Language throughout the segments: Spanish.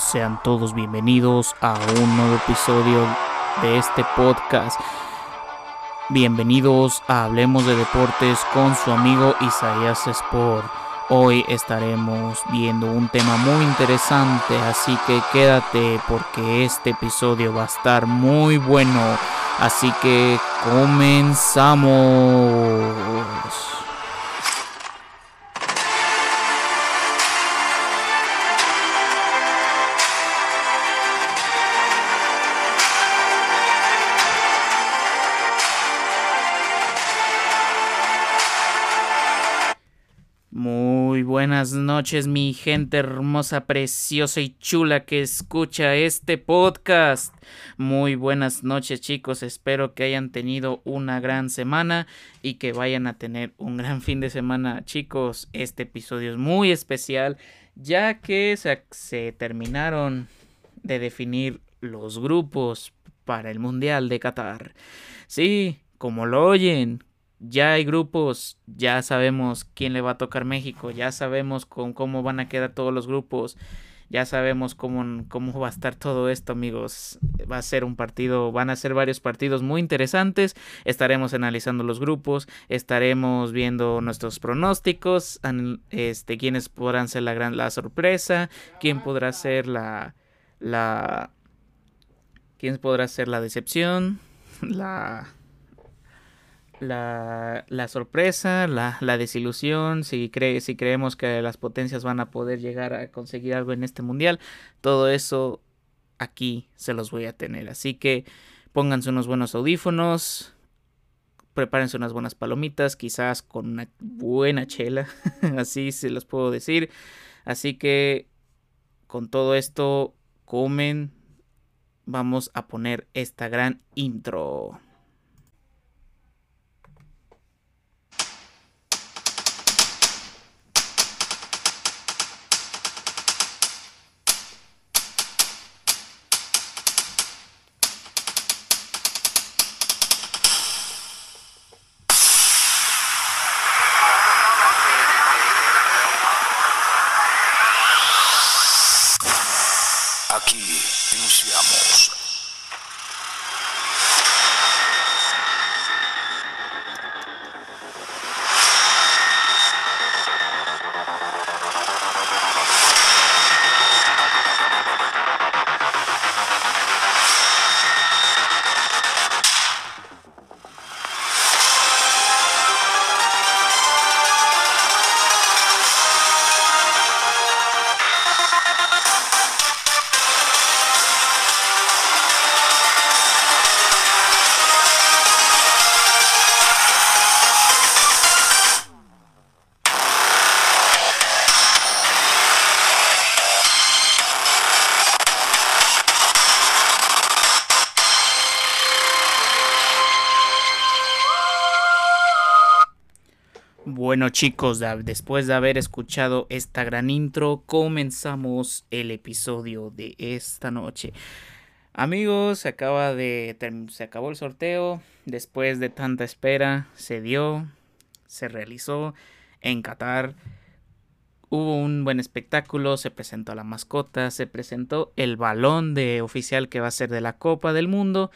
Sean todos bienvenidos a un nuevo episodio de este podcast. Bienvenidos a Hablemos de Deportes con su amigo Isaías Sport. Hoy estaremos viendo un tema muy interesante, así que quédate porque este episodio va a estar muy bueno. Así que comenzamos. Buenas noches, mi gente hermosa, preciosa y chula que escucha este podcast. Muy buenas noches, chicos. Espero que hayan tenido una gran semana y que vayan a tener un gran fin de semana, chicos. Este episodio es muy especial, ya que se, se terminaron de definir los grupos para el Mundial de Qatar. Sí, como lo oyen, ya hay grupos, ya sabemos quién le va a tocar México, ya sabemos con cómo van a quedar todos los grupos, ya sabemos cómo, cómo va a estar todo esto, amigos. Va a ser un partido, van a ser varios partidos muy interesantes. Estaremos analizando los grupos, estaremos viendo nuestros pronósticos, este, quiénes podrán ser la gran la sorpresa, quién podrá ser la la quién podrá ser la decepción, la la, la sorpresa, la, la, desilusión, si, si creemos que las potencias van a poder llegar a conseguir algo en este mundial, todo eso aquí se los voy a tener. Así que pónganse unos buenos audífonos, prepárense unas buenas palomitas, quizás con una buena chela, así se los puedo decir. Así que con todo esto, comen, vamos a poner esta gran intro. Bueno chicos, después de haber escuchado esta gran intro, comenzamos el episodio de esta noche. Amigos, se acaba de se acabó el sorteo, después de tanta espera, se dio, se realizó en Qatar. Hubo un buen espectáculo, se presentó la mascota, se presentó el balón de oficial que va a ser de la Copa del Mundo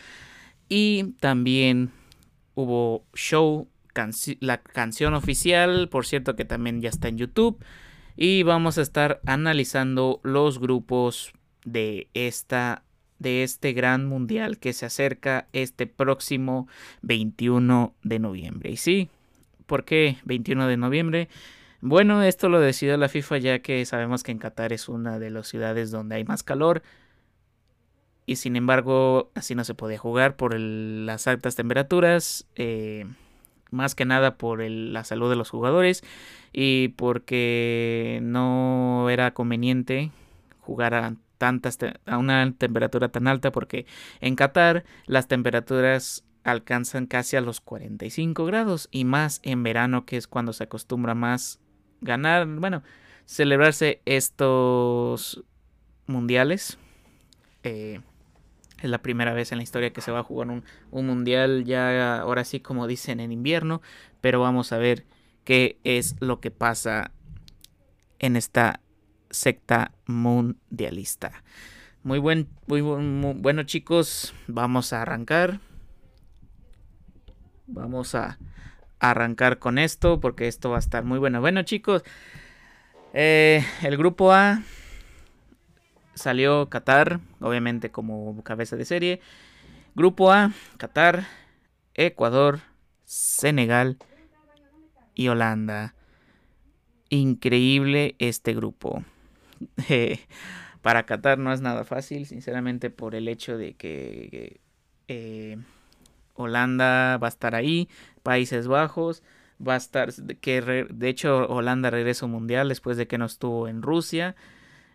y también hubo show la canción oficial, por cierto que también ya está en YouTube. Y vamos a estar analizando los grupos de esta de este gran mundial que se acerca este próximo 21 de noviembre. Y sí, ¿por qué 21 de noviembre? Bueno, esto lo decidió la FIFA ya que sabemos que en Qatar es una de las ciudades donde hay más calor y sin embargo así no se podía jugar por las altas temperaturas. Eh, más que nada por la salud de los jugadores y porque no era conveniente jugar a tantas a una temperatura tan alta porque en Qatar las temperaturas alcanzan casi a los 45 grados y más en verano que es cuando se acostumbra más ganar, bueno, celebrarse estos mundiales. Eh, es la primera vez en la historia que se va a jugar un, mundial ya ahora sí como dicen en invierno. Pero vamos a ver qué es lo que pasa en esta secta mundialista. Muy buen, muy, bueno chicos, vamos a arrancar. Vamos a arrancar con esto porque esto va a estar muy bueno. Bueno chicos, eh, el grupo A salió Qatar, obviamente como cabeza de serie. Grupo A, Qatar, Ecuador, Senegal y Holanda. Increíble este grupo. para Qatar no es nada fácil, sinceramente, por el hecho de que eh, Holanda va a estar ahí, Países Bajos va a estar, que de hecho Holanda regresa mundial después de que no estuvo en Rusia.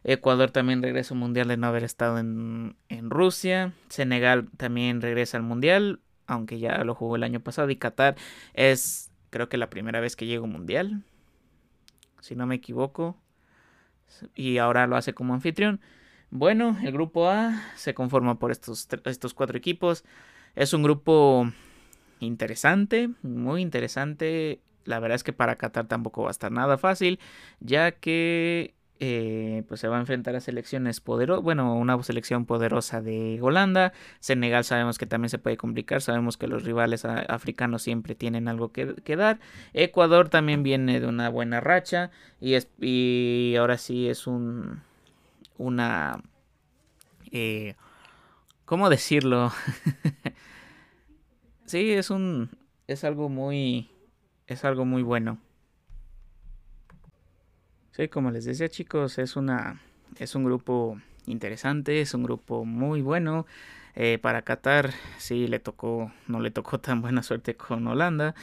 Ecuador también regresa al mundial de no haber estado en, en Rusia. Senegal también regresa al mundial, aunque ya lo jugó el año pasado. Y Qatar es, creo que la primera vez que llega un mundial, si no me equivoco. Y ahora lo hace como anfitrión. Bueno, el grupo A se conforma por estos, estos cuatro equipos. Es un grupo interesante, muy interesante. La verdad es que para Qatar tampoco va a estar nada fácil, ya que eh, pues se va a enfrentar a selecciones poderosas, bueno, una selección poderosa de Holanda, Senegal sabemos que también se puede complicar, sabemos que los rivales africanos siempre tienen algo que, dar, Ecuador también viene de una buena racha y, es, y ahora sí es un, una, eh, ¿cómo decirlo? sí, es un, es algo muy, es algo muy bueno. Sí, como les decía chicos, es una es un grupo interesante, es un grupo muy bueno. Eh, para Qatar sí le tocó, no le tocó tan buena suerte con Holanda,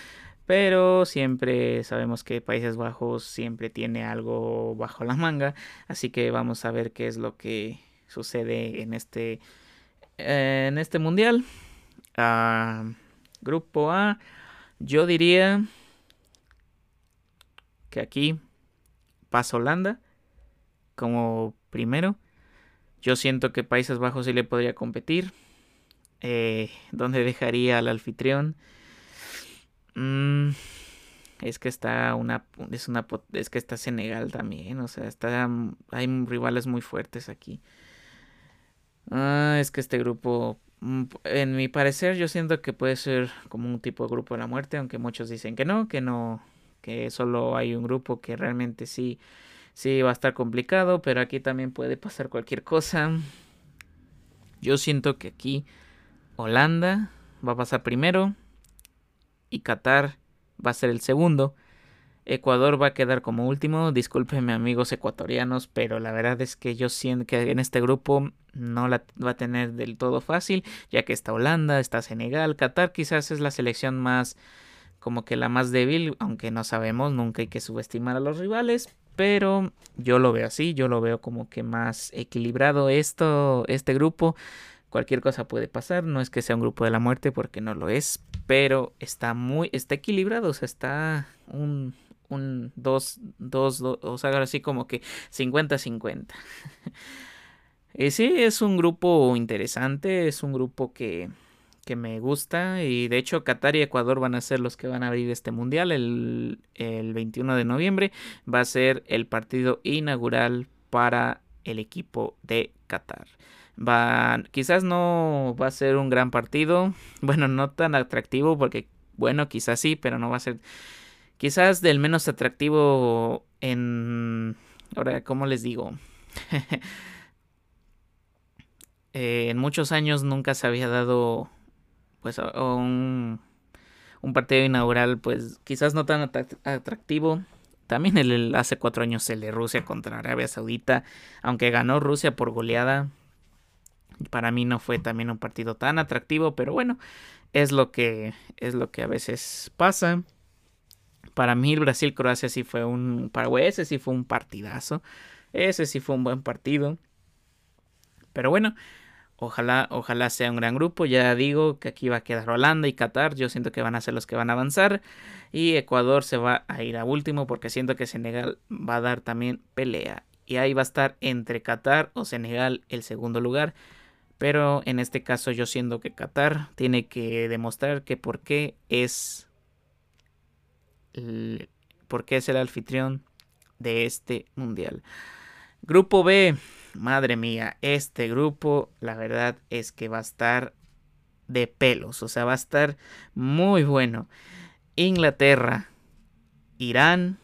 pero siempre sabemos que Países Bajos siempre tiene algo bajo la manga, así que vamos a ver qué es lo que sucede en este eh, en este mundial. Ah, grupo A, yo diría que aquí pasa Holanda como primero. Yo siento que Países Bajos sí le podría competir. Eh, ¿Dónde dejaría al anfitrión? Mm, es que está una es una es que está Senegal también, o sea, está hay rivales muy fuertes aquí. Ah, es que este grupo mm, en mi parecer yo siento que puede ser como un tipo de grupo de la muerte, aunque muchos dicen que no, que no que solo hay un grupo que realmente sí, sí va a estar complicado, pero aquí también puede pasar cualquier cosa. Yo siento que aquí Holanda va a pasar primero y Qatar va a ser el segundo. Ecuador va a quedar como último. Discúlpenme amigos ecuatorianos, pero la verdad es que yo siento que en este grupo no la va a tener del todo fácil, ya que está Holanda, está Senegal, Qatar quizás es la selección más como que la más débil, aunque no sabemos, nunca hay que subestimar a los rivales, pero yo lo veo así, yo lo veo como que más equilibrado esto, este grupo. Cualquier cosa puede pasar, no es que sea un grupo de la muerte porque no lo es, pero está muy, está equilibrado, o sea, está un, un 2, 2, o sea, así como que 50-50. y sí, es un grupo interesante, es un grupo que que me gusta y de hecho Qatar y Ecuador van a ser los que van a abrir este mundial el, 21 de noviembre. Va a ser el partido inaugural para el equipo de Qatar. Va quizás no va a ser un gran partido bueno no tan atractivo porque bueno quizás sí pero no va a ser quizás del menos atractivo en ahora cómo les digo eh, en muchos años nunca se había dado pues un, un partido inaugural pues quizás no tan atractivo. También el, hace cuatro años el de Rusia contra Arabia Saudita, aunque ganó Rusia por goleada, para mí no fue también un partido tan atractivo, pero bueno, es lo que es lo que a veces pasa. Para mí Brasil Croacia sí fue un ese sí fue un partidazo. Ese sí fue un buen partido. Pero bueno, Ojalá, ojalá sea un gran grupo. Ya digo que aquí va a quedar Holanda y Qatar. Yo siento que van a ser los que van a avanzar. Y Ecuador se va a ir a último porque siento que Senegal va a dar también pelea. Y ahí va a estar entre Qatar o Senegal el segundo lugar. Pero en este caso yo siento que Qatar tiene que demostrar que por qué es, por qué es el anfitrión de este mundial. Grupo B, madre mía, este grupo la verdad es que va a estar de pelos, o sea, va a estar muy bueno. Inglaterra, Irán,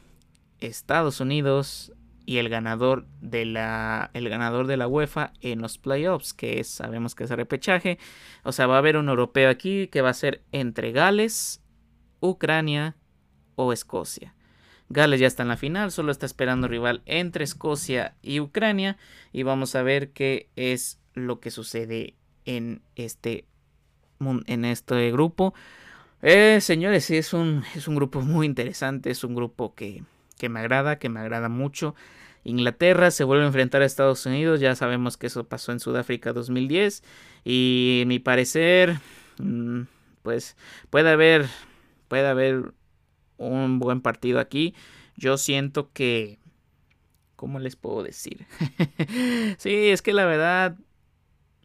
Estados Unidos y el ganador de la el ganador de la UEFA en los playoffs, que sabemos que es repechaje, o sea, va a haber un europeo aquí que va a ser entre Gales, Ucrania o Escocia. Gales ya está en la final, solo está esperando rival entre Escocia y Ucrania y vamos a ver qué es lo que sucede en este en este grupo. Eh, señores, es un, es un grupo muy interesante, es un grupo que, que me agrada, que me agrada mucho. Inglaterra se vuelve a enfrentar a Estados Unidos, ya sabemos que eso pasó en Sudáfrica 2010 y en mi parecer, mm, pues puede haber, puede haber un buen partido aquí. Yo siento que, ¿cómo les puedo decir? sí, es que la verdad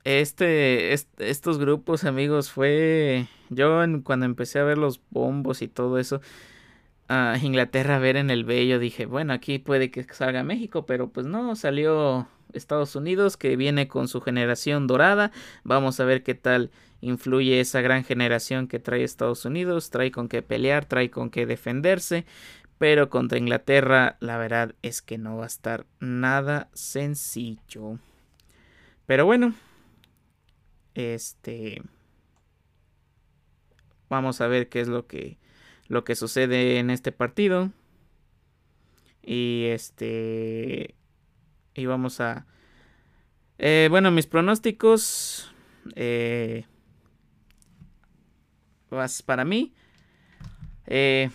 este, estos grupos, amigos, fue. Yo cuando empecé a ver los bombos y todo eso, a Inglaterra a ver en el bello, dije, bueno, aquí puede que salga México, pero pues no, salió Estados Unidos que viene con su generación dorada. Vamos a ver qué tal influye esa gran generación que trae Estados Unidos, trae con qué pelear, trae con qué defenderse. Pero contra Inglaterra, la verdad es que no va a estar nada sencillo. Pero bueno, este. Vamos a ver qué es lo que. Lo que sucede en este partido. Y este. Y vamos a. Eh, bueno, mis pronósticos. Eh, para mí. Eh,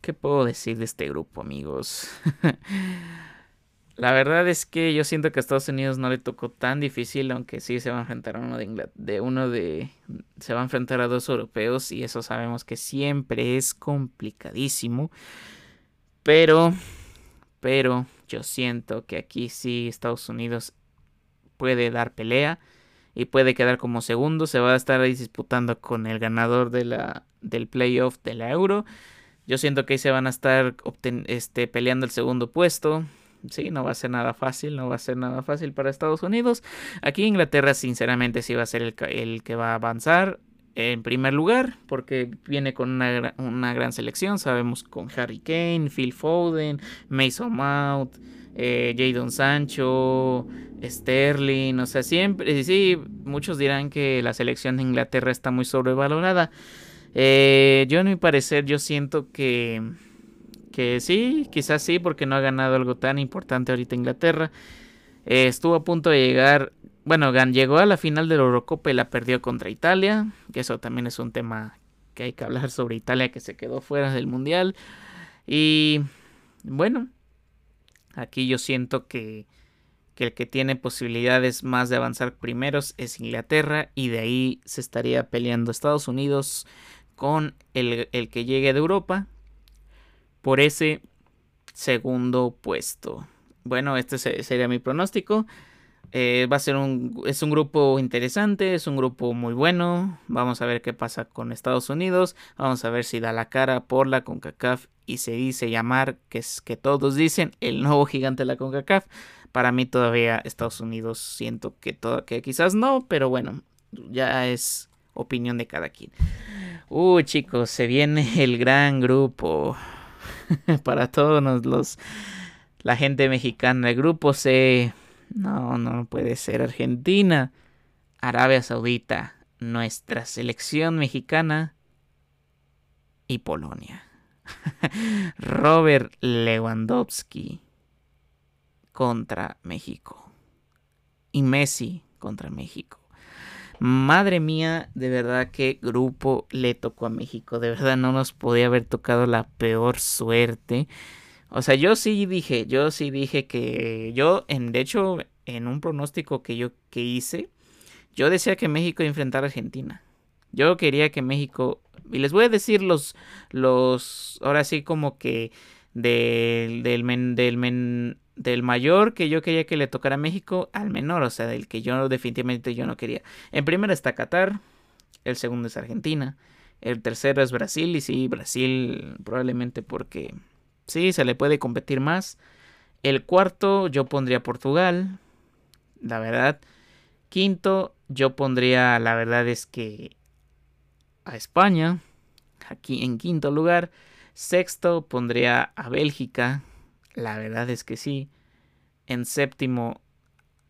¿Qué puedo decir de este grupo, amigos? La verdad es que yo siento que a Estados Unidos no le tocó tan difícil, aunque sí se va a enfrentar a uno de, de uno de se va a enfrentar a dos europeos y eso sabemos que siempre es complicadísimo. Pero pero yo siento que aquí sí Estados Unidos puede dar pelea y puede quedar como segundo, se va a estar ahí disputando con el ganador de la del playoff de la Euro. Yo siento que ahí se van a estar este, peleando el segundo puesto. Sí, no va a ser nada fácil, no va a ser nada fácil para Estados Unidos. Aquí Inglaterra sinceramente sí va a ser el, que va a avanzar en primer lugar, porque viene con una, una, gran selección. Sabemos con Harry Kane, Phil Foden, Mason Mount, eh, Jadon Sancho, Sterling. O sea, siempre, sí, muchos dirán que la selección de Inglaterra está muy sobrevalorada. Eh, yo, en mi parecer, yo siento que que sí, quizás sí, porque no ha ganado algo tan importante ahorita Inglaterra. Eh, estuvo a punto de llegar, bueno, llegó a la final de la Eurocopa y la perdió contra Italia, que eso también es un tema que hay que hablar sobre Italia que se quedó fuera del Mundial. Y bueno, aquí yo siento que, que el que tiene posibilidades más de avanzar primeros es Inglaterra y de ahí se estaría peleando Estados Unidos con el, el que llegue de Europa, por ese segundo puesto. Bueno, este sería mi pronóstico. Eh, va a ser un, es un grupo interesante, es un grupo muy bueno. Vamos a ver qué pasa con Estados Unidos. Vamos a ver si da la cara por la CONCACAF y se dice llamar, que es que todos dicen, el nuevo gigante de la CONCACAF. Para mí todavía Estados Unidos siento que, todo, que quizás no, pero bueno, ya es opinión de cada quien. Uy chicos, se viene el gran grupo. para todos los la gente mexicana. El grupo C, no, no puede ser Argentina, Arabia Saudita, nuestra selección mexicana y Polonia. Robert Lewandowski contra México y Messi contra México. Madre mía, de verdad que grupo le tocó a México. De verdad no nos podía haber tocado la peor suerte. O sea, yo sí dije, yo sí dije que yo, en, de hecho, en un pronóstico que yo que hice, yo decía que México iba a enfrentar a Argentina. Yo quería que México, y les voy a decir los, los, ahora sí como que del, del, men, del men, del mayor que yo quería que le tocara a México al menor, o sea, del que yo definitivamente yo no quería. En primero está Qatar, el segundo es Argentina, el tercero es Brasil y sí, Brasil probablemente porque sí, se le puede competir más. El cuarto yo pondría Portugal, la verdad. Quinto yo pondría, la verdad es que a España, aquí en quinto lugar. Sexto pondría a Bélgica, la verdad es que sí. En séptimo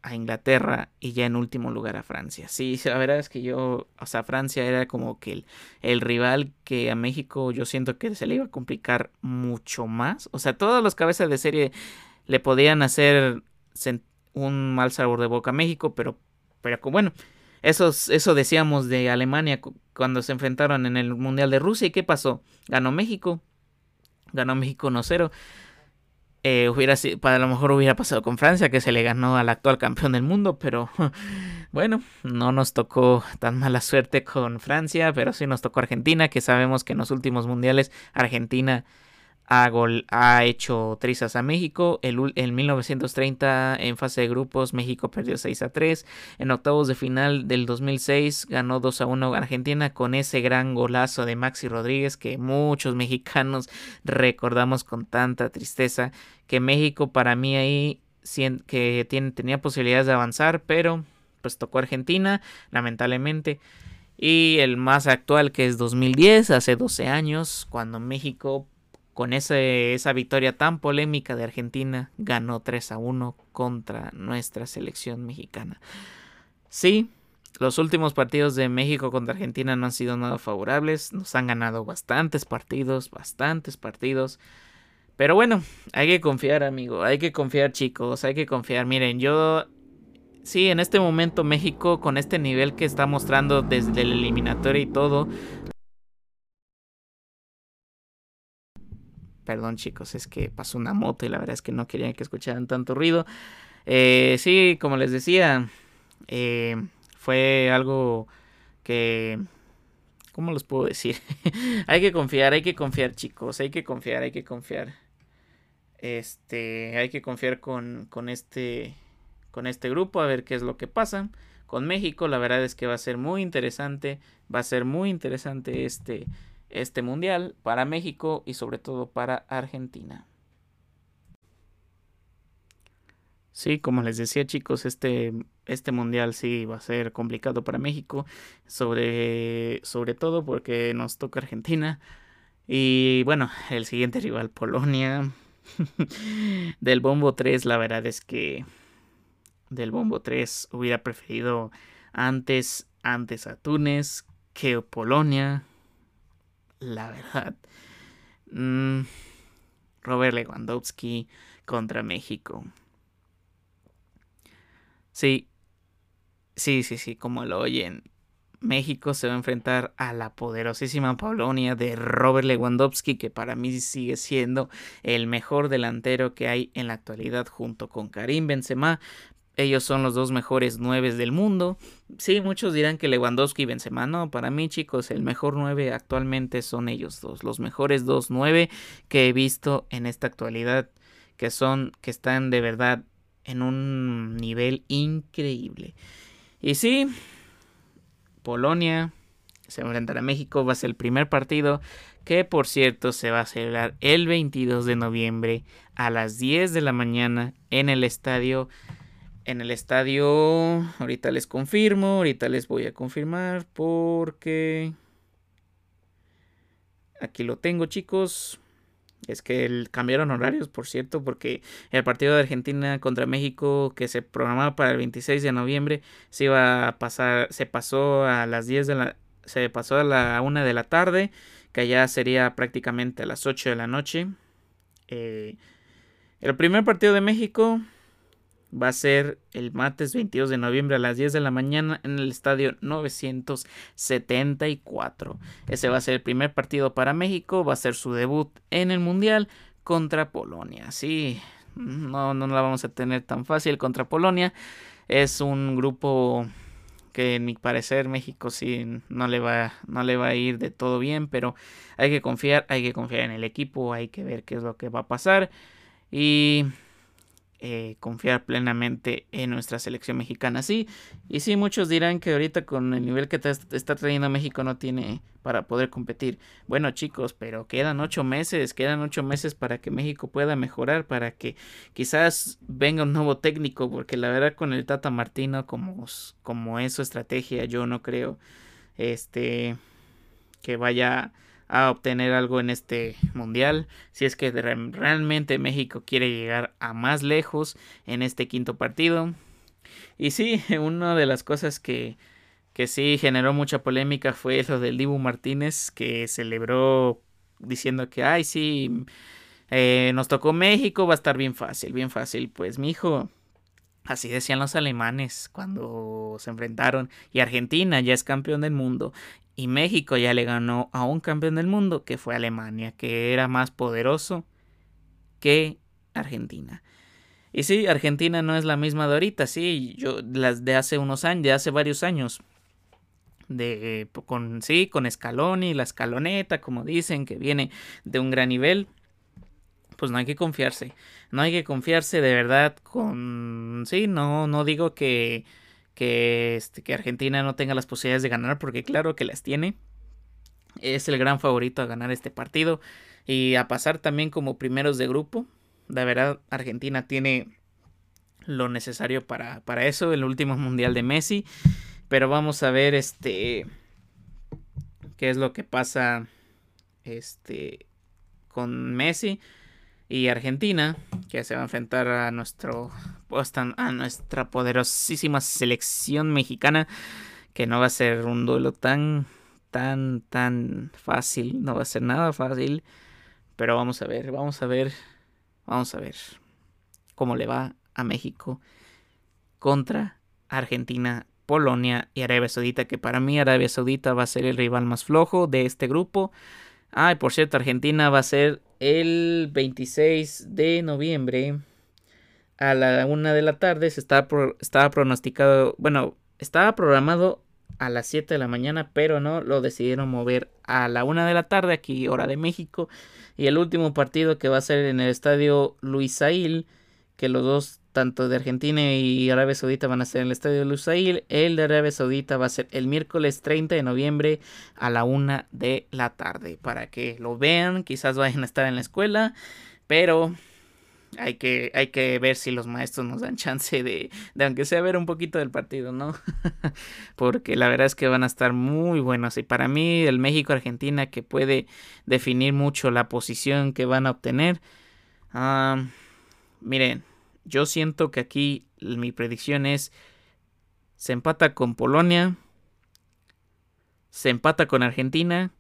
a Inglaterra y ya en último lugar a Francia. Sí, la verdad es que yo, o sea, Francia era como que el, el, rival que a México yo siento que se le iba a complicar mucho más. O sea, todas las cabezas de serie le podían hacer un mal sabor de boca a México, pero, pero bueno, eso, eso decíamos de Alemania cuando se enfrentaron en el Mundial de Rusia. ¿Y qué pasó? Ganó México. Ganó México 1-0. Eh, hubiera para lo mejor hubiera pasado con Francia que se le ganó al actual campeón del mundo pero bueno no nos tocó tan mala suerte con Francia pero sí nos tocó Argentina que sabemos que en los últimos mundiales Argentina ha, hecho trizas a México. El, en 1930, en fase de grupos, México perdió 6 a 3. En octavos de final del 2006, ganó 2 a 1 Argentina con ese gran golazo de Maxi Rodríguez que muchos mexicanos recordamos con tanta tristeza. Que México, para mí, ahí que tenía posibilidades de avanzar, pero pues tocó Argentina, lamentablemente. Y el más actual que es 2010, hace 12 años, cuando México con esa victoria tan polémica de Argentina, ganó 3 a 1 contra nuestra selección mexicana. Sí, los últimos partidos de México contra Argentina no han sido nada favorables, nos han ganado bastantes partidos, bastantes partidos. Pero bueno, hay que confiar, amigo, hay que confiar, chicos, hay que confiar. Miren, yo sí, en este momento México, con este nivel que está mostrando desde el eliminatorio y todo, Perdón chicos, es que pasó una moto y la verdad es que no querían que escucharan tanto ruido. Eh, sí, como les decía, eh, fue algo que... ¿Cómo los puedo decir? hay que confiar, hay que confiar chicos, hay que confiar, hay que confiar. Este, hay que confiar con, con este con este grupo a ver qué es lo que pasa con México. La verdad es que va a ser muy interesante, va a ser muy interesante este este mundial para México y sobre todo para Argentina. Sí, como les decía chicos, este, este mundial sí va a ser complicado para México, sobre, sobre todo porque nos toca Argentina. Y bueno, el siguiente rival, Polonia. del Bombo 3, la verdad es que del Bombo 3 hubiera preferido antes, antes a Túnez que Polonia la verdad. Mm, Robert Lewandowski contra México. Sí, sí, sí, sí, como lo oyen. México se va a enfrentar a la poderosísima Polonia de Robert Lewandowski, que para mí sigue siendo el mejor delantero que hay en la actualidad junto con Karim Benzema, ellos son los dos mejores nueve del mundo. Sí, muchos dirán que Lewandowski y Benzema. No, para mí, chicos, el mejor nueve actualmente son ellos dos. Los mejores dos nueve que he visto en esta actualidad. Que son, que están de verdad en un nivel increíble. Y sí, Polonia se enfrentará a México. Va a ser el primer partido que por cierto se va a celebrar el 22 de noviembre a las 10 de la mañana en el estadio en el estadio, ahorita les confirmo, ahorita les voy a confirmar porque aquí lo tengo chicos. Es que cambiaron horarios, por cierto, porque el partido de Argentina contra México que se programaba para el 26 de noviembre se iba a pasar, se pasó a las 10 de la, se pasó a la 1 de la tarde, que ya sería prácticamente a las 8 de la noche. Eh, el primer partido de México va a ser el martes 22 de noviembre a las 10 de la mañana en el estadio 974. Ese va a ser el primer partido para México, va a ser su debut en el Mundial contra Polonia. Sí, no, no la vamos a tener tan fácil contra Polonia. Es un grupo que en mi parecer México sí no le va no le va a ir de todo bien, pero hay que confiar, hay que confiar en el equipo, hay que ver qué es lo que va a pasar y eh, confiar plenamente en nuestra selección mexicana. Sí, y sí, muchos dirán que ahorita con el nivel que está trayendo México no tiene para poder competir. Bueno, chicos, pero quedan ocho meses, quedan ocho meses para que México pueda mejorar, para que quizás venga un nuevo técnico, porque la verdad con el Tata Martino, como, como es su estrategia, yo no creo este que vaya a obtener algo en este mundial. Si es que realmente México quiere llegar a más lejos en este quinto partido. Y sí, una de las cosas que, que sí generó mucha polémica fue lo del Dibu Martínez que celebró diciendo que, ay, sí, eh, nos tocó México, va a estar bien fácil, bien fácil. Pues mi hijo, Así decían los alemanes cuando se enfrentaron. Y Argentina ya es campeón del mundo. Y México ya le ganó a un campeón del mundo que fue Alemania, que era más poderoso que Argentina. Y sí, Argentina no es la misma de ahorita, sí, yo las de hace unos años, de hace varios años. De con sí, con Scaloni, la escaloneta, como dicen, que viene de un gran nivel. Pues no hay que confiarse. No hay que confiarse de verdad con sí, no no digo que que, este, que Argentina no tenga las posibilidades de ganar, porque claro que las tiene. Es el gran favorito a ganar este partido y a pasar también como primeros de grupo. De verdad, Argentina tiene lo necesario para, para eso, el último mundial de Messi. Pero vamos a ver este qué es lo que pasa este con Messi y Argentina, que se va a enfrentar a nuestro a nuestra poderosísima selección mexicana, que no va a ser un duelo tan tan tan fácil, no va a ser nada fácil, pero vamos a ver, vamos a ver, vamos a ver cómo le va a México contra Argentina, Polonia y Arabia Saudita, que para mí Arabia Saudita va a ser el rival más flojo de este grupo. Ah, por cierto, Argentina va a ser el 26 de noviembre a la una de la tarde. Se estaba, estaba pronosticado, bueno, estaba programado a las 7 de la mañana, pero no lo decidieron mover a la una de la tarde, aquí hora de México. Y el último partido que va a ser en el estadio Luisail, que los dos tanto de Argentina y Arabia Saudita van a ser en el Estadio Lusail. El de Arabia Saudita va a ser el miércoles 30 de noviembre a la una de la tarde. Para que lo vean, quizás vayan a estar en la escuela, pero hay que, hay que ver si los maestros nos dan chance de, de aunque sea ver un poquito del partido, ¿no? Porque la verdad es que van a estar muy buenos. Y para mí, el México-Argentina, que puede definir mucho la posición que van a obtener. Ah, miren, yo siento que aquí mi predicción es se empata con Polonia, se empata con Argentina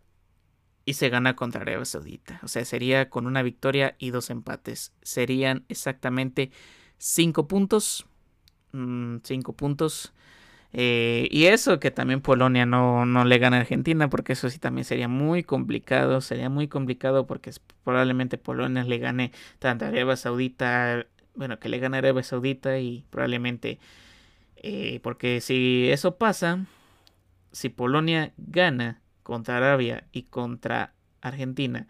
y se gana contra Arabia Saudita. O sea, sería con una victoria y dos empates. Serían exactamente cinco puntos. Mm, cinco puntos. Eh, y eso que también Polonia no, no, le gana a Argentina, porque eso sí también sería muy complicado. Sería muy complicado porque probablemente Polonia le gane tanto a Arabia Saudita, bueno, que le gane a Arabia Saudita y probablemente, eh, porque si eso pasa, si Polonia gana contra Arabia y contra Argentina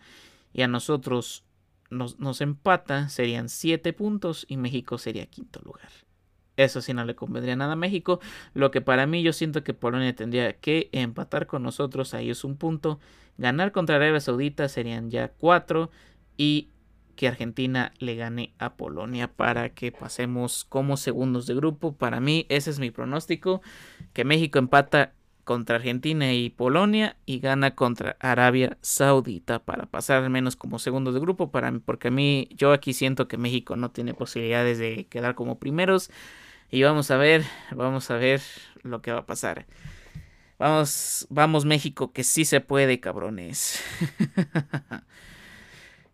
y a nosotros nos, empata, serían 7 puntos y México sería quinto lugar. Eso sí no le convendría nada a México. Lo que para mí yo siento que Polonia tendría que empatar con nosotros. Ahí es un punto. Ganar contra Arabia Saudita serían ya 4. Y que Argentina le gane a Polonia para que pasemos como segundos de grupo. Para mí ese es mi pronóstico, que México empata contra Argentina y Polonia y gana contra Arabia Saudita para pasar al menos como segundos de grupo para porque a mí yo aquí siento que México no tiene posibilidades de quedar como primeros y vamos a ver, vamos a ver lo que va a pasar. Vamos, vamos México que sí se puede, cabrones.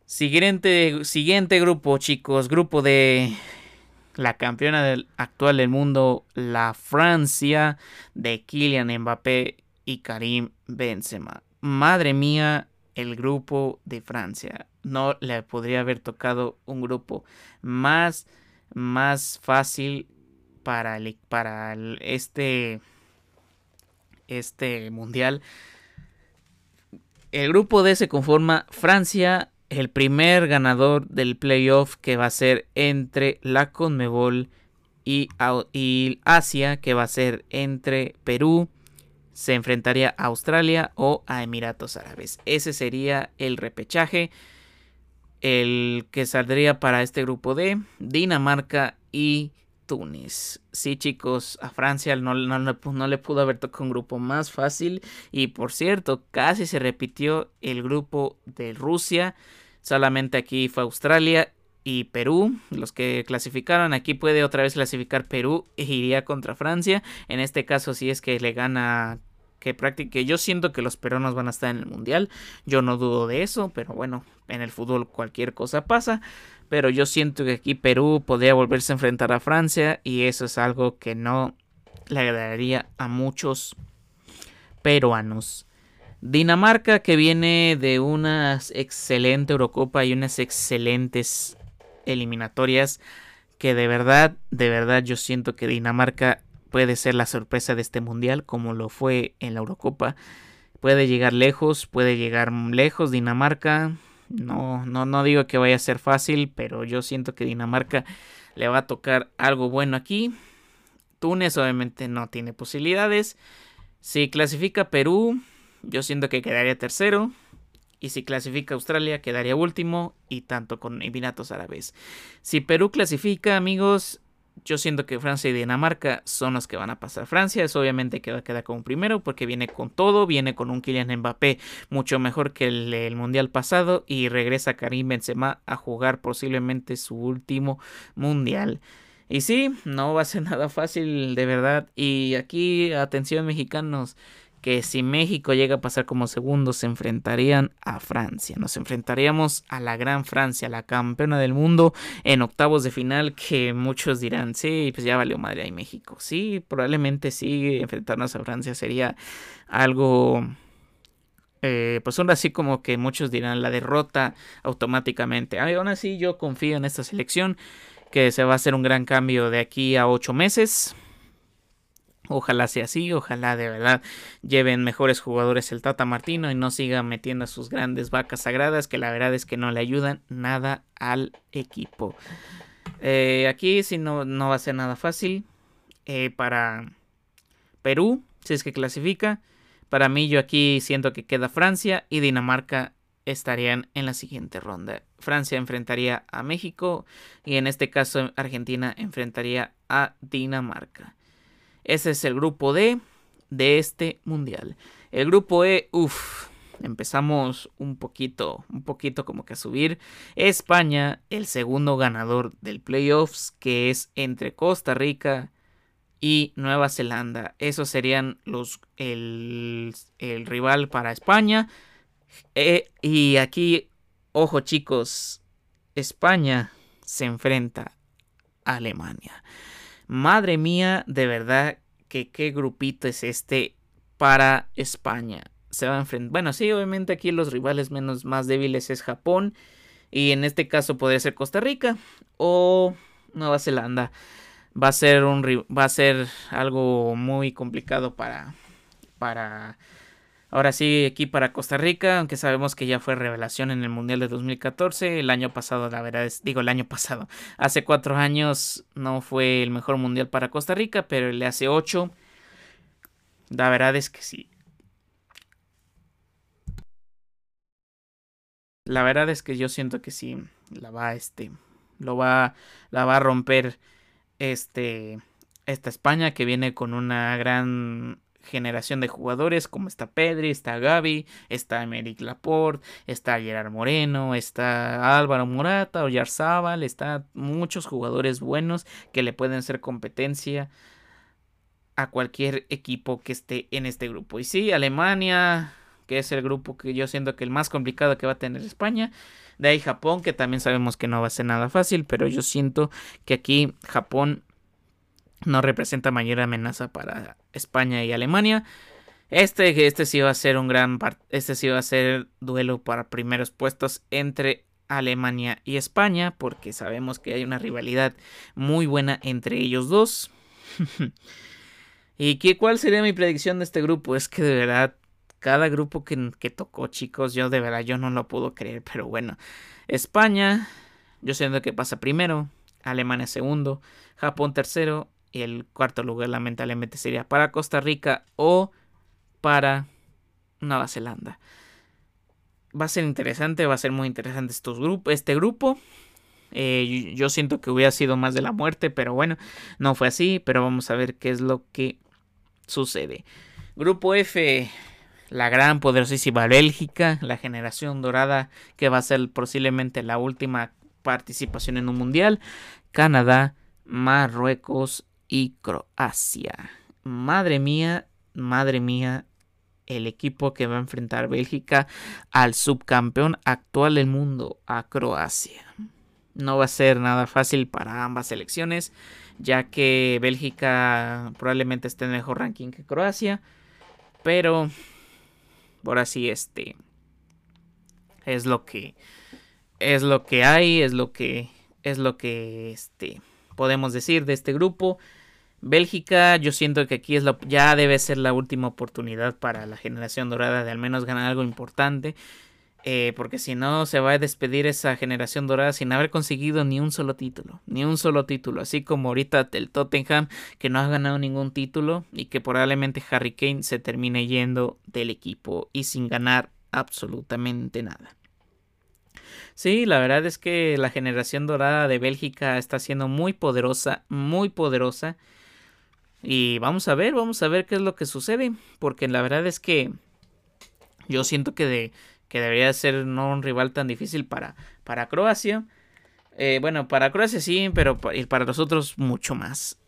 Siguiente, siguiente grupo, chicos. Grupo de la campeona del, actual del mundo, la Francia, de Kylian Mbappé y Karim Benzema. Madre mía, el grupo de Francia. No le podría haber tocado un grupo más, más fácil para, para este, este mundial. El grupo D se conforma Francia, el primer ganador del playoff que va a ser entre la Conmebol y, y Asia, que va a ser entre Perú, se enfrentaría a Australia o a Emiratos Árabes. Ese sería el repechaje. El que saldría para este grupo de Dinamarca y Túnez. Sí, chicos, a Francia no, no, le pudo haber tocado un grupo más fácil. Y por cierto, casi se repitió el grupo de Rusia. Solamente aquí fue Australia y Perú, los que clasificaron. Aquí puede otra vez clasificar Perú e iría contra Francia. En este caso, si es que le gana que prácticamente yo siento que los peruanos van a estar en el mundial. Yo no dudo de eso, pero bueno, en el fútbol cualquier cosa pasa. Pero yo siento que aquí Perú podría volverse a enfrentar a Francia y eso es algo que no le agradaría a muchos peruanos. Dinamarca que viene de una excelente Eurocopa y unas excelentes eliminatorias que de verdad, de verdad yo siento que Dinamarca puede ser la sorpresa de este mundial como lo fue en la Eurocopa. Puede llegar lejos, puede llegar lejos Dinamarca, no, no, no digo que vaya a ser fácil, pero yo siento que Dinamarca le va a tocar algo bueno aquí. Túnez obviamente no tiene posibilidades. Si clasifica Perú, yo siento que quedaría tercero. Y si clasifica Australia, quedaría último. Y tanto con Emiratos Árabes. Si Perú clasifica, amigos, yo siento que Francia y Dinamarca son los que van a pasar. Francia es obviamente que va a quedar como primero porque viene con todo, viene con un Kylian Mbappé mucho mejor que el, mundial pasado y regresa Karim Benzema a jugar posiblemente su último mundial. Y sí, no va a ser nada fácil de verdad. Y aquí, atención mexicanos, que si México llega a pasar como segundo se enfrentarían a Francia. Nos enfrentaríamos a la gran Francia, la campeona del mundo en octavos de final que muchos dirán, sí, pues ya valió madre ahí México. Sí, probablemente sí, enfrentarnos a Francia sería algo... Eh, pues aún así como que muchos dirán la derrota automáticamente. Aún así yo confío en esta selección que se va a hacer un gran cambio de aquí a ocho meses Ojalá sea así, ojalá de verdad lleven mejores jugadores el Tata Martino y no sigan metiendo a sus grandes vacas sagradas que la verdad es que no le ayudan nada al equipo. Eh, aquí sí no, no, va a ser nada fácil eh, para Perú, si es que clasifica. Para mí yo aquí siento que queda Francia y Dinamarca estarían en la siguiente ronda. Francia enfrentaría a México y en este caso Argentina enfrentaría a Dinamarca. Ese es el grupo D de este mundial. El grupo E, uff, empezamos un poquito, un poquito como que a subir. España, el segundo ganador del playoffs, que es entre Costa Rica y Nueva Zelanda. Esos serían los el, rival para España. Eh, y aquí, ojo chicos, España se enfrenta a Alemania. Madre mía, de verdad que qué grupito es este para España. Se va a enfrentar. Bueno, sí, obviamente aquí los rivales menos más débiles es Japón. Y en este caso podría ser Costa Rica o Nueva Zelanda. Va a ser un va a ser algo muy complicado para para Ahora sí, aquí para Costa Rica, aunque sabemos que ya fue revelación en el Mundial de 2014, el año pasado, la verdad es, digo el año pasado, hace cuatro años no fue el mejor Mundial para Costa Rica, pero le hace ocho, la verdad es que sí. La verdad es que yo siento que sí, la va, este, lo va, la va a romper, este, esta España que viene con una gran generación de jugadores como está Pedri, está Gaby, está Emerick Laporte, está Gerard Moreno, está Álvaro Morata, Oyarzábal, está muchos jugadores buenos que le pueden ser competencia a cualquier equipo que esté en este grupo. Y sí, Alemania, que es el grupo que yo siento que el más complicado que va a tener España. De ahí Japón, que también sabemos que no va a ser nada fácil, pero yo siento que aquí Japón no representa mayor amenaza para España y Alemania. Este, este sí va a ser un gran este sí va a ser duelo para primeros puestos entre Alemania y España porque sabemos que hay una rivalidad muy buena entre ellos dos. ¿Y qué, cuál sería mi predicción de este grupo? Es que de verdad cada grupo que, que tocó, chicos, yo de verdad yo no lo puedo creer, pero bueno. España, yo siento que pasa primero, Alemania segundo, Japón tercero y el cuarto lugar lamentablemente sería para Costa Rica o para Nueva Zelanda. Va a ser interesante, va a ser muy interesante este grupo. Eh, yo siento que hubiera sido más de la muerte, pero bueno, no fue así. Pero vamos a ver qué es lo que sucede. Grupo F, la gran poderosísima Bélgica, la generación dorada que va a ser posiblemente la última participación en un mundial. Canadá, Marruecos y Croacia. Madre mía, madre mía, el equipo que va a enfrentar Bélgica al subcampeón actual del mundo, a Croacia. No va a ser nada fácil para ambas selecciones, ya que Bélgica probablemente esté en mejor ranking que Croacia, pero por así este es lo que es lo que hay, es lo que es lo que este podemos decir de este grupo. Bélgica, yo siento que aquí es ya debe ser la última oportunidad para la generación dorada de al menos ganar algo importante. Eh, porque si no, se va a despedir esa generación dorada sin haber conseguido ni un solo título. Ni un solo título. Así como ahorita el Tottenham, que no ha ganado ningún título y que probablemente Harry Kane se termine yendo del equipo y sin ganar absolutamente nada. Sí, la verdad es que la generación dorada de Bélgica está siendo muy poderosa, muy poderosa. Y vamos a ver, vamos a ver qué es lo que sucede. Porque la verdad es que yo siento que, de, que debería ser no un rival tan difícil para, para Croacia. Eh, bueno, para Croacia sí, pero para los otros mucho más.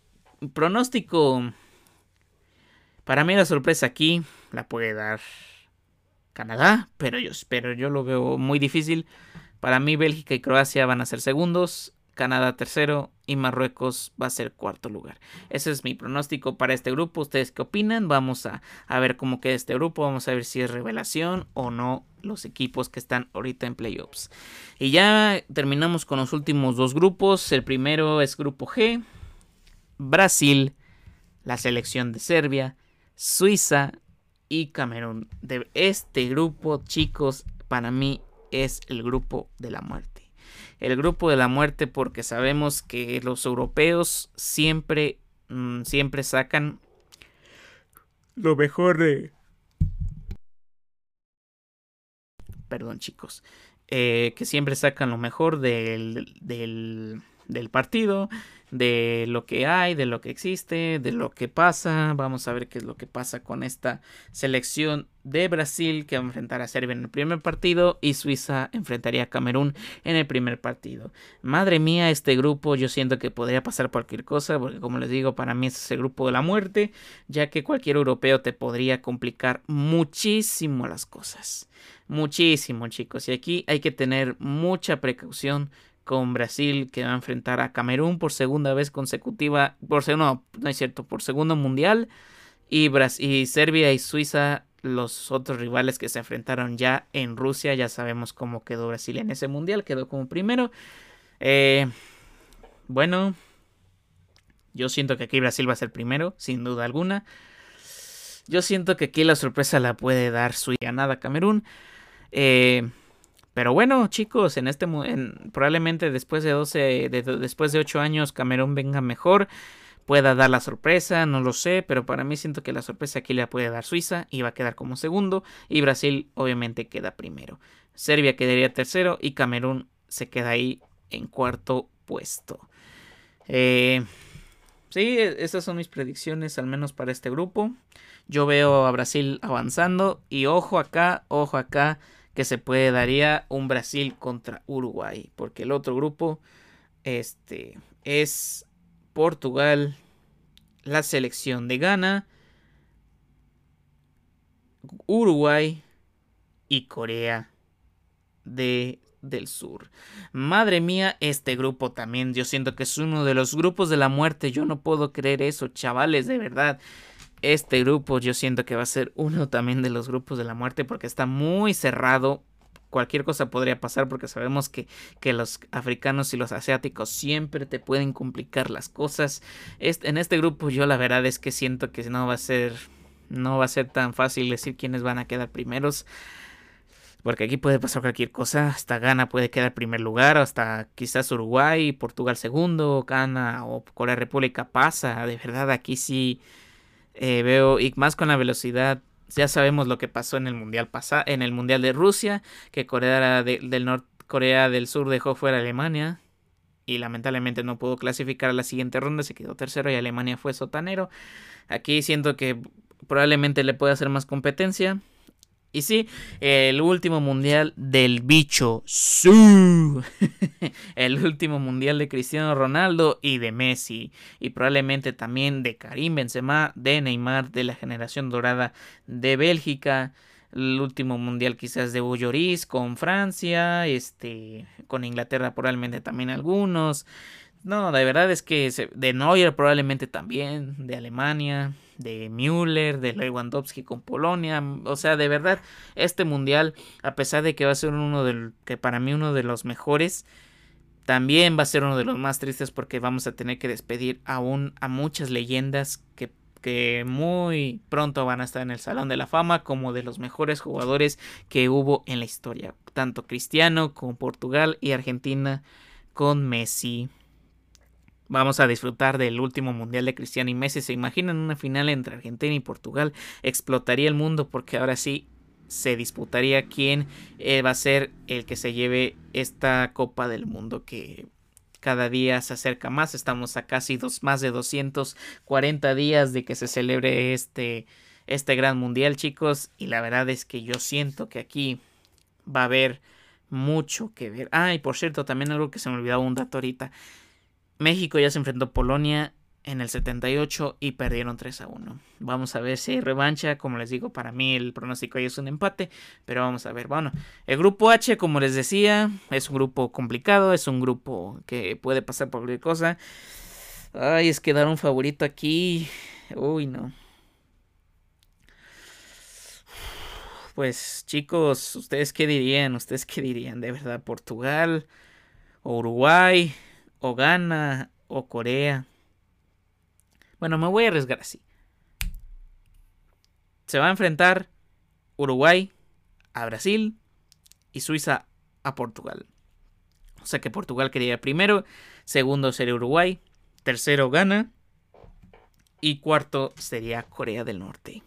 Pronóstico. Para mí la sorpresa aquí la puede dar Canadá, pero yo espero, yo lo veo muy difícil. Para mí Bélgica y Croacia van a ser segundos. Canadá tercero y Marruecos va a ser cuarto lugar. Ese es mi pronóstico para este grupo. ¿Ustedes qué opinan? Vamos a, ver cómo queda este grupo. Vamos a ver si es revelación o no los equipos que están ahorita en playoffs. Y ya terminamos con los últimos dos grupos. El primero es grupo G. Brasil, la selección de Serbia, Suiza y Camerún. De este grupo, chicos, para mí es el grupo de la muerte el grupo de la muerte porque sabemos que los europeos siempre, mm, siempre sacan lo mejor de... Perdón chicos. Eh, que siempre sacan lo mejor del, del, del partido de lo que hay, de lo que existe, de lo que pasa. Vamos a ver qué es lo que pasa con esta selección de Brasil que va a enfrentar a Serbia en el primer partido y Suiza enfrentaría a Camerún en el primer partido. Madre mía, este grupo yo siento que podría pasar cualquier cosa porque como les digo, para mí es el grupo de la muerte, ya que cualquier europeo te podría complicar muchísimo las cosas. Muchísimo, chicos. Y aquí hay que tener mucha precaución con Brasil que va a enfrentar a Camerún por segunda vez consecutiva, por no, no es cierto, por segundo mundial y, y Serbia y Suiza los otros rivales que se enfrentaron ya en Rusia, ya sabemos cómo quedó Brasil en ese mundial, quedó como primero. Eh, bueno, yo siento que aquí Brasil va a ser primero, sin duda alguna. Yo siento que aquí la sorpresa la puede dar su ganada Camerún. Eh, pero bueno, chicos, en este probablemente después de 12 después de 8 años Camerún venga mejor, pueda dar la sorpresa, no lo sé, pero para mí siento que la sorpresa aquí la puede dar Suiza y va a quedar como segundo y Brasil obviamente queda primero. Serbia quedaría tercero y Camerún se queda ahí en cuarto puesto. Eh, sí, e, esas son mis predicciones, al menos para este grupo. Yo veo a Brasil avanzando y ojo acá, ojo acá que se puede daría un Brasil contra Uruguay, porque el otro grupo este es Portugal, la selección de Ghana, Uruguay y Corea de, del Sur. Madre mía, este grupo también, yo siento que es uno de los grupos de la muerte. Yo no puedo creer eso, chavales, de verdad este grupo yo siento que va a ser uno también de los grupos de la muerte porque está muy cerrado. Cualquier cosa podría pasar porque sabemos que, que los africanos y los asiáticos siempre te pueden complicar las cosas. en este grupo yo la verdad es que siento que no va a ser No va a ser tan fácil decir quiénes van a quedar primeros. Porque aquí puede pasar cualquier cosa. Hasta Ghana puede quedar primer lugar. Hasta quizás Uruguay, Portugal segundo. Ghana o Corea República pasa. De verdad, aquí sí eh, veo. Y más con la velocidad. Ya sabemos lo que pasó en el mundial pasado. En el mundial de Rusia. Que Corea del Norte. Corea del Sur dejó fuera a Alemania y lamentablemente no pudo clasificar a la siguiente ronda, se quedó tercero y Alemania fue sotanero. Aquí siento que probablemente le puede hacer más competencia. Y sí, el último mundial del bicho. el último mundial de Cristiano Ronaldo y de Messi. Y probablemente también de Karim Benzema, de Neymar, de la generación dorada de Bélgica. El último mundial quizás de Ulloris con Francia. Este, con Inglaterra probablemente también algunos. No, de verdad es que de Neuer probablemente también. De Alemania de Müller, de Lewandowski con Polonia. O sea, de verdad, este mundial, a pesar de que va a ser uno del, que para mí uno de los mejores, también va a ser uno de los más tristes porque vamos a tener que despedir aún a muchas leyendas que, que muy pronto van a estar en el Salón de la Fama como de los mejores jugadores que hubo en la historia. Tanto Cristiano como Portugal y Argentina con Messi. Vamos a disfrutar del último mundial de Cristiano y Messi. ¿Se imaginan una final entre Argentina y Portugal? Explotaría el mundo porque ahora sí se disputaría quién eh, va a ser el que se lleve esta Copa del Mundo que cada día se acerca más. Estamos a casi dos, más de 240 días de que se celebre este, este gran mundial, chicos. Y la verdad es que yo siento que aquí va a haber mucho que ver. Ah, y por cierto, también algo que se me olvidaba un dato ahorita. México ya se enfrentó a Polonia en el 78 y perdieron 3 a 1. Vamos a ver si hay revancha. Como les digo, para mí el pronóstico ahí es un empate. Pero vamos a ver. Bueno, el grupo H, como les decía, es un grupo complicado. Es un grupo que puede pasar por cualquier cosa. Ay, es que dar un favorito aquí. Uy, no. Pues chicos, ¿ustedes qué dirían? ¿Ustedes qué dirían? De verdad, Portugal o Uruguay o Ghana o Corea. Bueno, me voy a arriesgar así. Se va a enfrentar Uruguay a Brasil y Suiza a Portugal. O sea que Portugal quería primero, segundo sería Uruguay, tercero Ghana y cuarto sería Corea del Norte.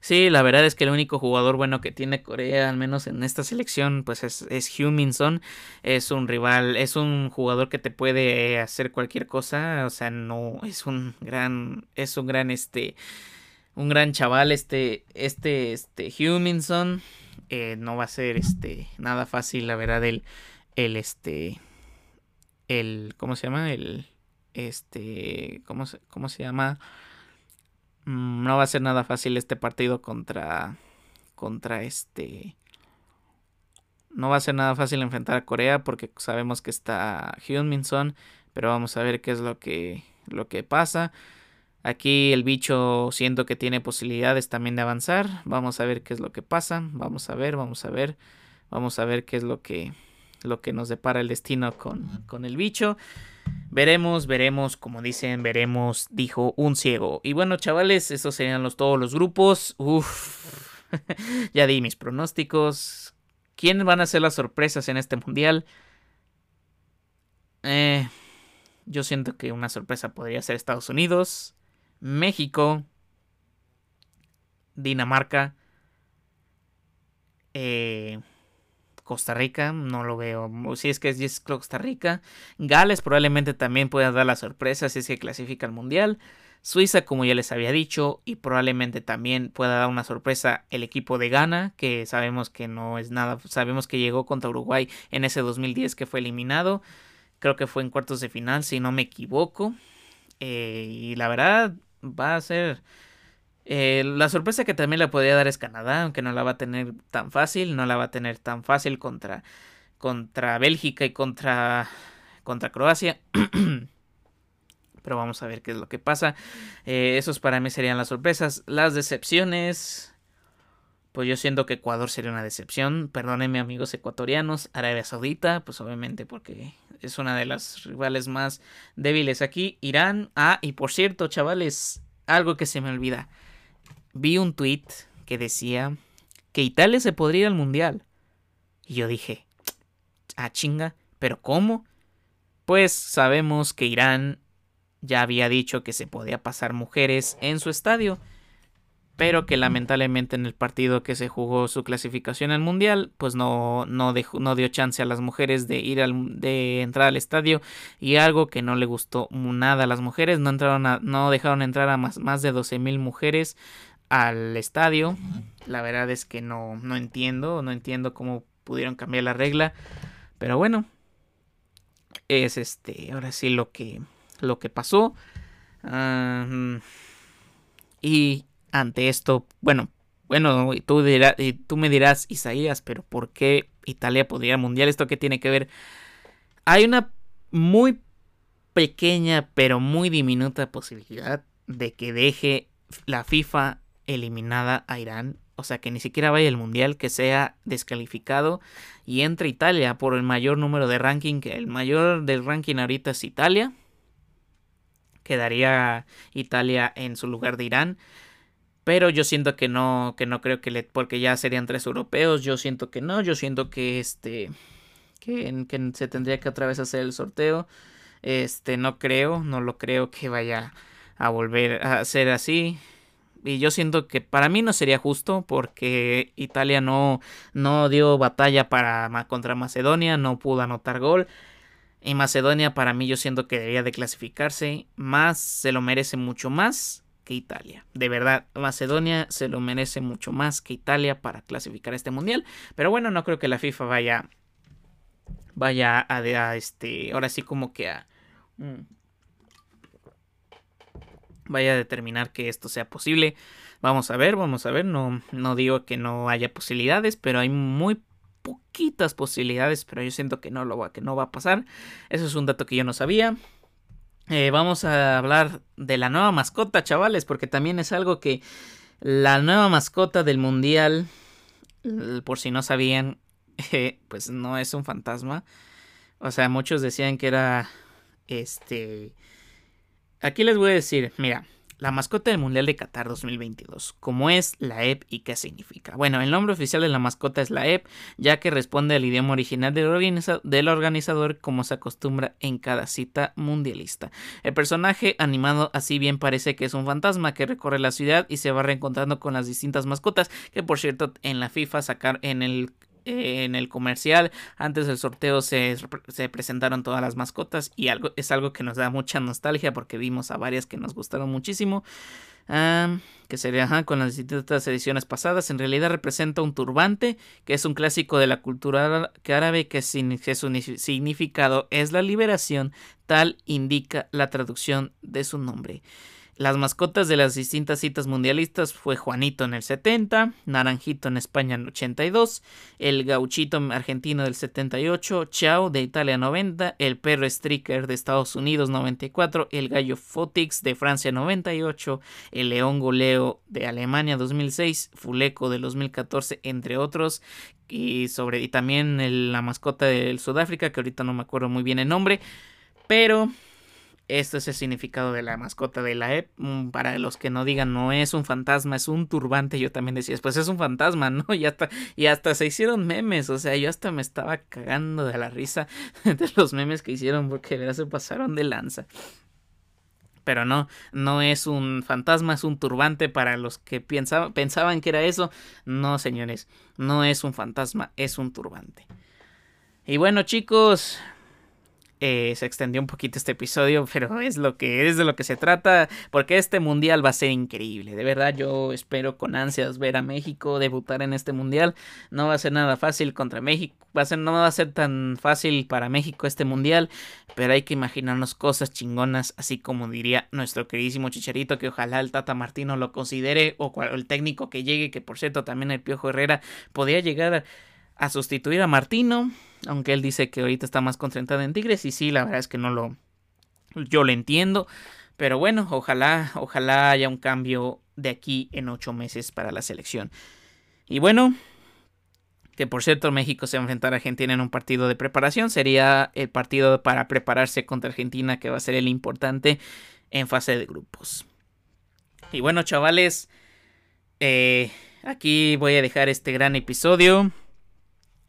Sí, la verdad es que el único jugador bueno que tiene Corea, al menos en esta selección, pues es, es Min-son. Es un rival, es un jugador que te puede hacer cualquier cosa. O sea, no, es un gran, es un gran, este, un gran chaval, este, este, este Huminson. Eh, no va a ser, este, nada fácil, la verdad, el, el, este, el, ¿cómo se llama? El, este, ¿cómo se, cómo se llama? Mm, no va a ser nada fácil este partido contra contra este no va a ser nada fácil enfrentar a Corea porque sabemos que está Hyun Son, pero vamos a ver qué es lo que lo que pasa. Aquí el bicho siento que tiene posibilidades también de avanzar. Vamos a ver qué es lo que pasa. Vamos a ver, vamos a ver. Vamos a ver qué es lo que lo que nos depara el destino con, con el bicho. Veremos, veremos, como dicen, veremos, dijo un ciego. Y bueno, chavales, estos serían los, todos los grupos. Uf, ya di mis pronósticos. ¿Quién van a ser las sorpresas en este mundial? Eh, yo siento que una sorpresa podría ser Estados Unidos, México, Dinamarca, eh, Costa Rica, no lo veo. Si es que es Costa Rica. Gales probablemente también pueda dar la sorpresa si es que clasifica al Mundial. Suiza, como ya les había dicho, y probablemente también pueda dar una sorpresa el equipo de Ghana, que sabemos que no es nada, sabemos que llegó contra Uruguay en ese 2010 que fue eliminado, creo que fue en cuartos de final, si no me equivoco, eh, y la verdad va a ser eh, la sorpresa que también le podría dar es Canadá, aunque no la va a tener tan fácil, no la va a tener tan fácil contra, contra Bélgica y contra, contra Croacia. Pero vamos a ver qué es lo que pasa. Eh, esos para mí serían las sorpresas. Las decepciones. Pues yo siento que Ecuador sería una decepción. Perdónenme amigos ecuatorianos. Arabia Saudita, pues obviamente porque es una de las rivales más débiles aquí. Irán. Ah, y por cierto, chavales, algo que se me olvida. Vi un tweet que decía que Italia se podría ir al mundial. Y yo dije, ah, chinga, ¿pero cómo? Pues sabemos que Irán ya había dicho que se podía pasar mujeres en su estadio pero que lamentablemente en el partido que se jugó su clasificación al mundial, pues no, no, no dio chance a las mujeres de ir al, de entrar al estadio y algo que no le gustó nada a las mujeres, no entraron no dejaron entrar a más, más de 12 mil mujeres al estadio. La verdad es que no, no entiendo, no entiendo cómo pudieron cambiar la regla, pero bueno, es este, ahora sí lo que, lo que pasó. Y ante esto, bueno, bueno, tú, dirás, tú me dirás, Isaías, pero ¿por qué Italia podría al mundial? ¿Esto qué tiene que ver? Hay una muy pequeña, pero muy diminuta posibilidad de que deje la FIFA eliminada a Irán. O sea, que ni siquiera vaya al mundial, que sea descalificado y entre Italia por el mayor número de ranking. El mayor del ranking ahorita es Italia. Quedaría Italia en su lugar de Irán. Pero yo siento que no, que no creo que le, porque ya serían tres europeos, yo siento que no, yo siento que este, que, que se tendría que otra vez hacer el sorteo. Este, no creo, no lo creo que vaya a volver a ser así. Y yo siento que para mí no sería justo porque Italia no, no dio batalla para, contra Macedonia, no pudo anotar gol. Y Macedonia para mí yo siento que debería de clasificarse. Más se lo merece mucho más Italia. De verdad, Macedonia se lo merece mucho más que Italia para clasificar este mundial. Pero bueno, no creo que la FIFA vaya. Vaya a, este. Ahora sí, como que a. Mm, vaya a determinar que esto sea posible. Vamos a ver, vamos a ver. No, no digo que no haya posibilidades, pero hay muy poquitas posibilidades. Pero yo siento que no lo va, que no va a pasar. Eso es un dato que yo no sabía. Eh, vamos a hablar de la nueva mascota, chavales, porque también es algo que la nueva mascota del mundial, por si no sabían, pues no es un fantasma. O sea, muchos decían que era este... Aquí les voy a decir, mira, la mascota del Mundial de Qatar 2022. ¿Cómo es la EP y qué significa? Bueno, el nombre oficial de la mascota es la EP, ya que responde al idioma original del, del organizador como se acostumbra en cada cita mundialista. El personaje animado así bien parece que es un fantasma que recorre la ciudad y se va reencontrando con las distintas mascotas que por cierto en la FIFA sacar en el en el comercial. Antes del sorteo se, presentaron todas las mascotas y algo, es algo que nos da mucha nostalgia porque vimos a varias que nos gustaron muchísimo. que sería con las distintas ediciones pasadas. En realidad representa un turbante, que es un clásico de la cultura árabe que su significado es la liberación, tal indica la traducción de su nombre. Las mascotas de las distintas citas mundialistas fue Juanito en el 70, Naranjito en España en el 82, el Gauchito argentino del 78, Chao de Italia 90, el perro Stricker de Estados Unidos 94, el gallo Fotix de Francia 98, el león Goleo de Alemania 2006, Fuleco de 2014, entre otros, y sobre y también la mascota del Sudáfrica que ahorita no me acuerdo muy bien el nombre, pero este es el significado de la mascota de la EP. Mm, para los que no digan, no es un fantasma, es un turbante. Yo también decía, pues es un fantasma, ¿no? Y hasta, y hasta se hicieron memes. O sea, yo hasta me estaba cagando de la risa de los memes que hicieron porque de se pasaron de lanza. Pero no, no es un fantasma, es un turbante para los que pensaban que era eso. No, señores, no es un fantasma, es un turbante. Y bueno, chicos, eh, se extendió un poquito este episodio, pero es lo que es de lo que se trata, porque este mundial va a ser increíble. De verdad, yo espero con ansias ver a México debutar en este mundial. No va a ser nada fácil contra México, va a ser, no va a ser tan fácil para México este mundial, pero hay que imaginarnos cosas chingonas, así como diría nuestro queridísimo Chicharito, que ojalá el Tata Martino lo considere, o el técnico que llegue, que por cierto también el Piojo Herrera podría llegar a a sustituir a Martino, aunque él dice que ahorita está más concentrado en Tigres y sí, la verdad es que no lo yo lo entiendo, pero bueno, ojalá, ojalá haya un cambio de aquí en ocho meses para la selección. Y bueno, que por cierto México se va a enfrentar a Argentina en un partido de preparación, sería el partido para prepararse contra Argentina que va a ser el importante en fase de grupos. Y bueno, chavales, eh, aquí voy a dejar este gran episodio.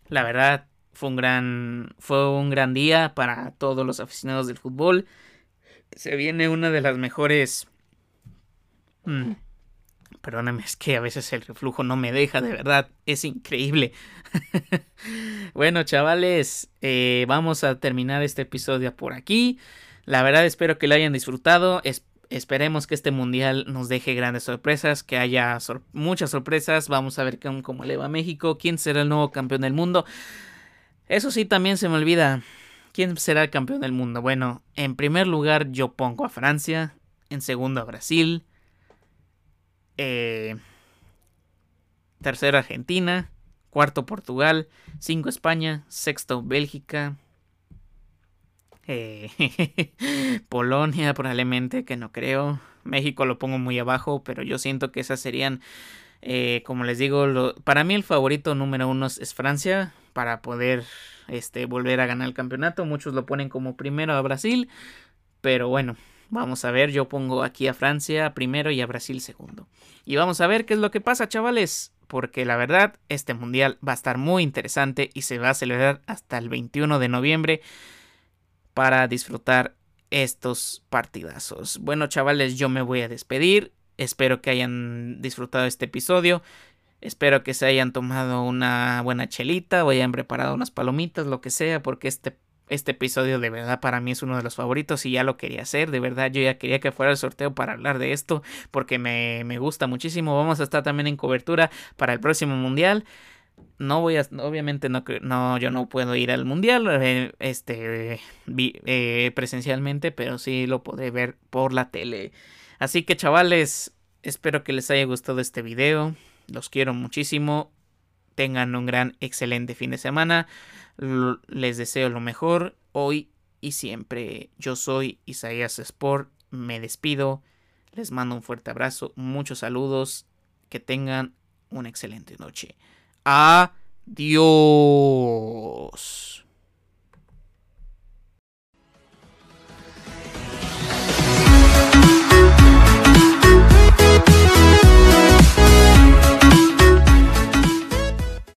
La verdad, fue un gran, fue un gran día para todos los aficionados del fútbol. Se viene una de las mejores. Mm, perdóname, es que a veces el reflujo no me deja, de verdad, es increíble. bueno, chavales, eh, vamos a terminar este episodio por aquí. La verdad espero que lo hayan disfrutado. esperemos que este mundial nos deje grandes sorpresas, que haya muchas sorpresas. Vamos a ver cómo, le va a México, quién será el nuevo campeón del mundo. Eso sí, también se me olvida. ¿Quién será el campeón del mundo? Bueno, en primer lugar yo pongo a Francia, en segundo a Brasil, eh, tercero Argentina, cuarto Portugal, cinco España, sexto Bélgica, eh, Polonia probablemente, que no creo. México lo pongo muy abajo, pero yo siento que esas serían, eh, como les digo, para mí el favorito número uno es Francia para poder este, volver a ganar el campeonato. Muchos lo ponen como primero a Brasil, pero bueno, vamos a ver. Yo pongo aquí a Francia primero y a Brasil segundo. Y vamos a ver qué es lo que pasa, chavales. Porque la verdad, este mundial va a estar muy interesante y se va a celebrar hasta el 21 de noviembre para disfrutar estos partidazos. Bueno, chavales, yo me voy a despedir. Espero que hayan disfrutado este episodio. Espero que se hayan tomado una buena chelita o hayan preparado unas palomitas, lo que sea, porque este, este episodio de verdad para mí es uno de los favoritos y ya lo quería hacer. De verdad, yo ya quería que fuera el sorteo para hablar de esto porque me, me gusta muchísimo. Vamos a estar también en cobertura para el próximo mundial no voy a, obviamente no, no, yo no puedo ir al mundial, eh, este, eh, presencialmente, pero sí lo podré ver por la tele. Así que chavales, espero que les haya gustado este video, los quiero muchísimo, tengan un gran, excelente fin de semana, les deseo lo mejor hoy y siempre. Yo soy Isaías Sport, me despido, les mando un fuerte abrazo, muchos saludos, que tengan una excelente noche. Adiós.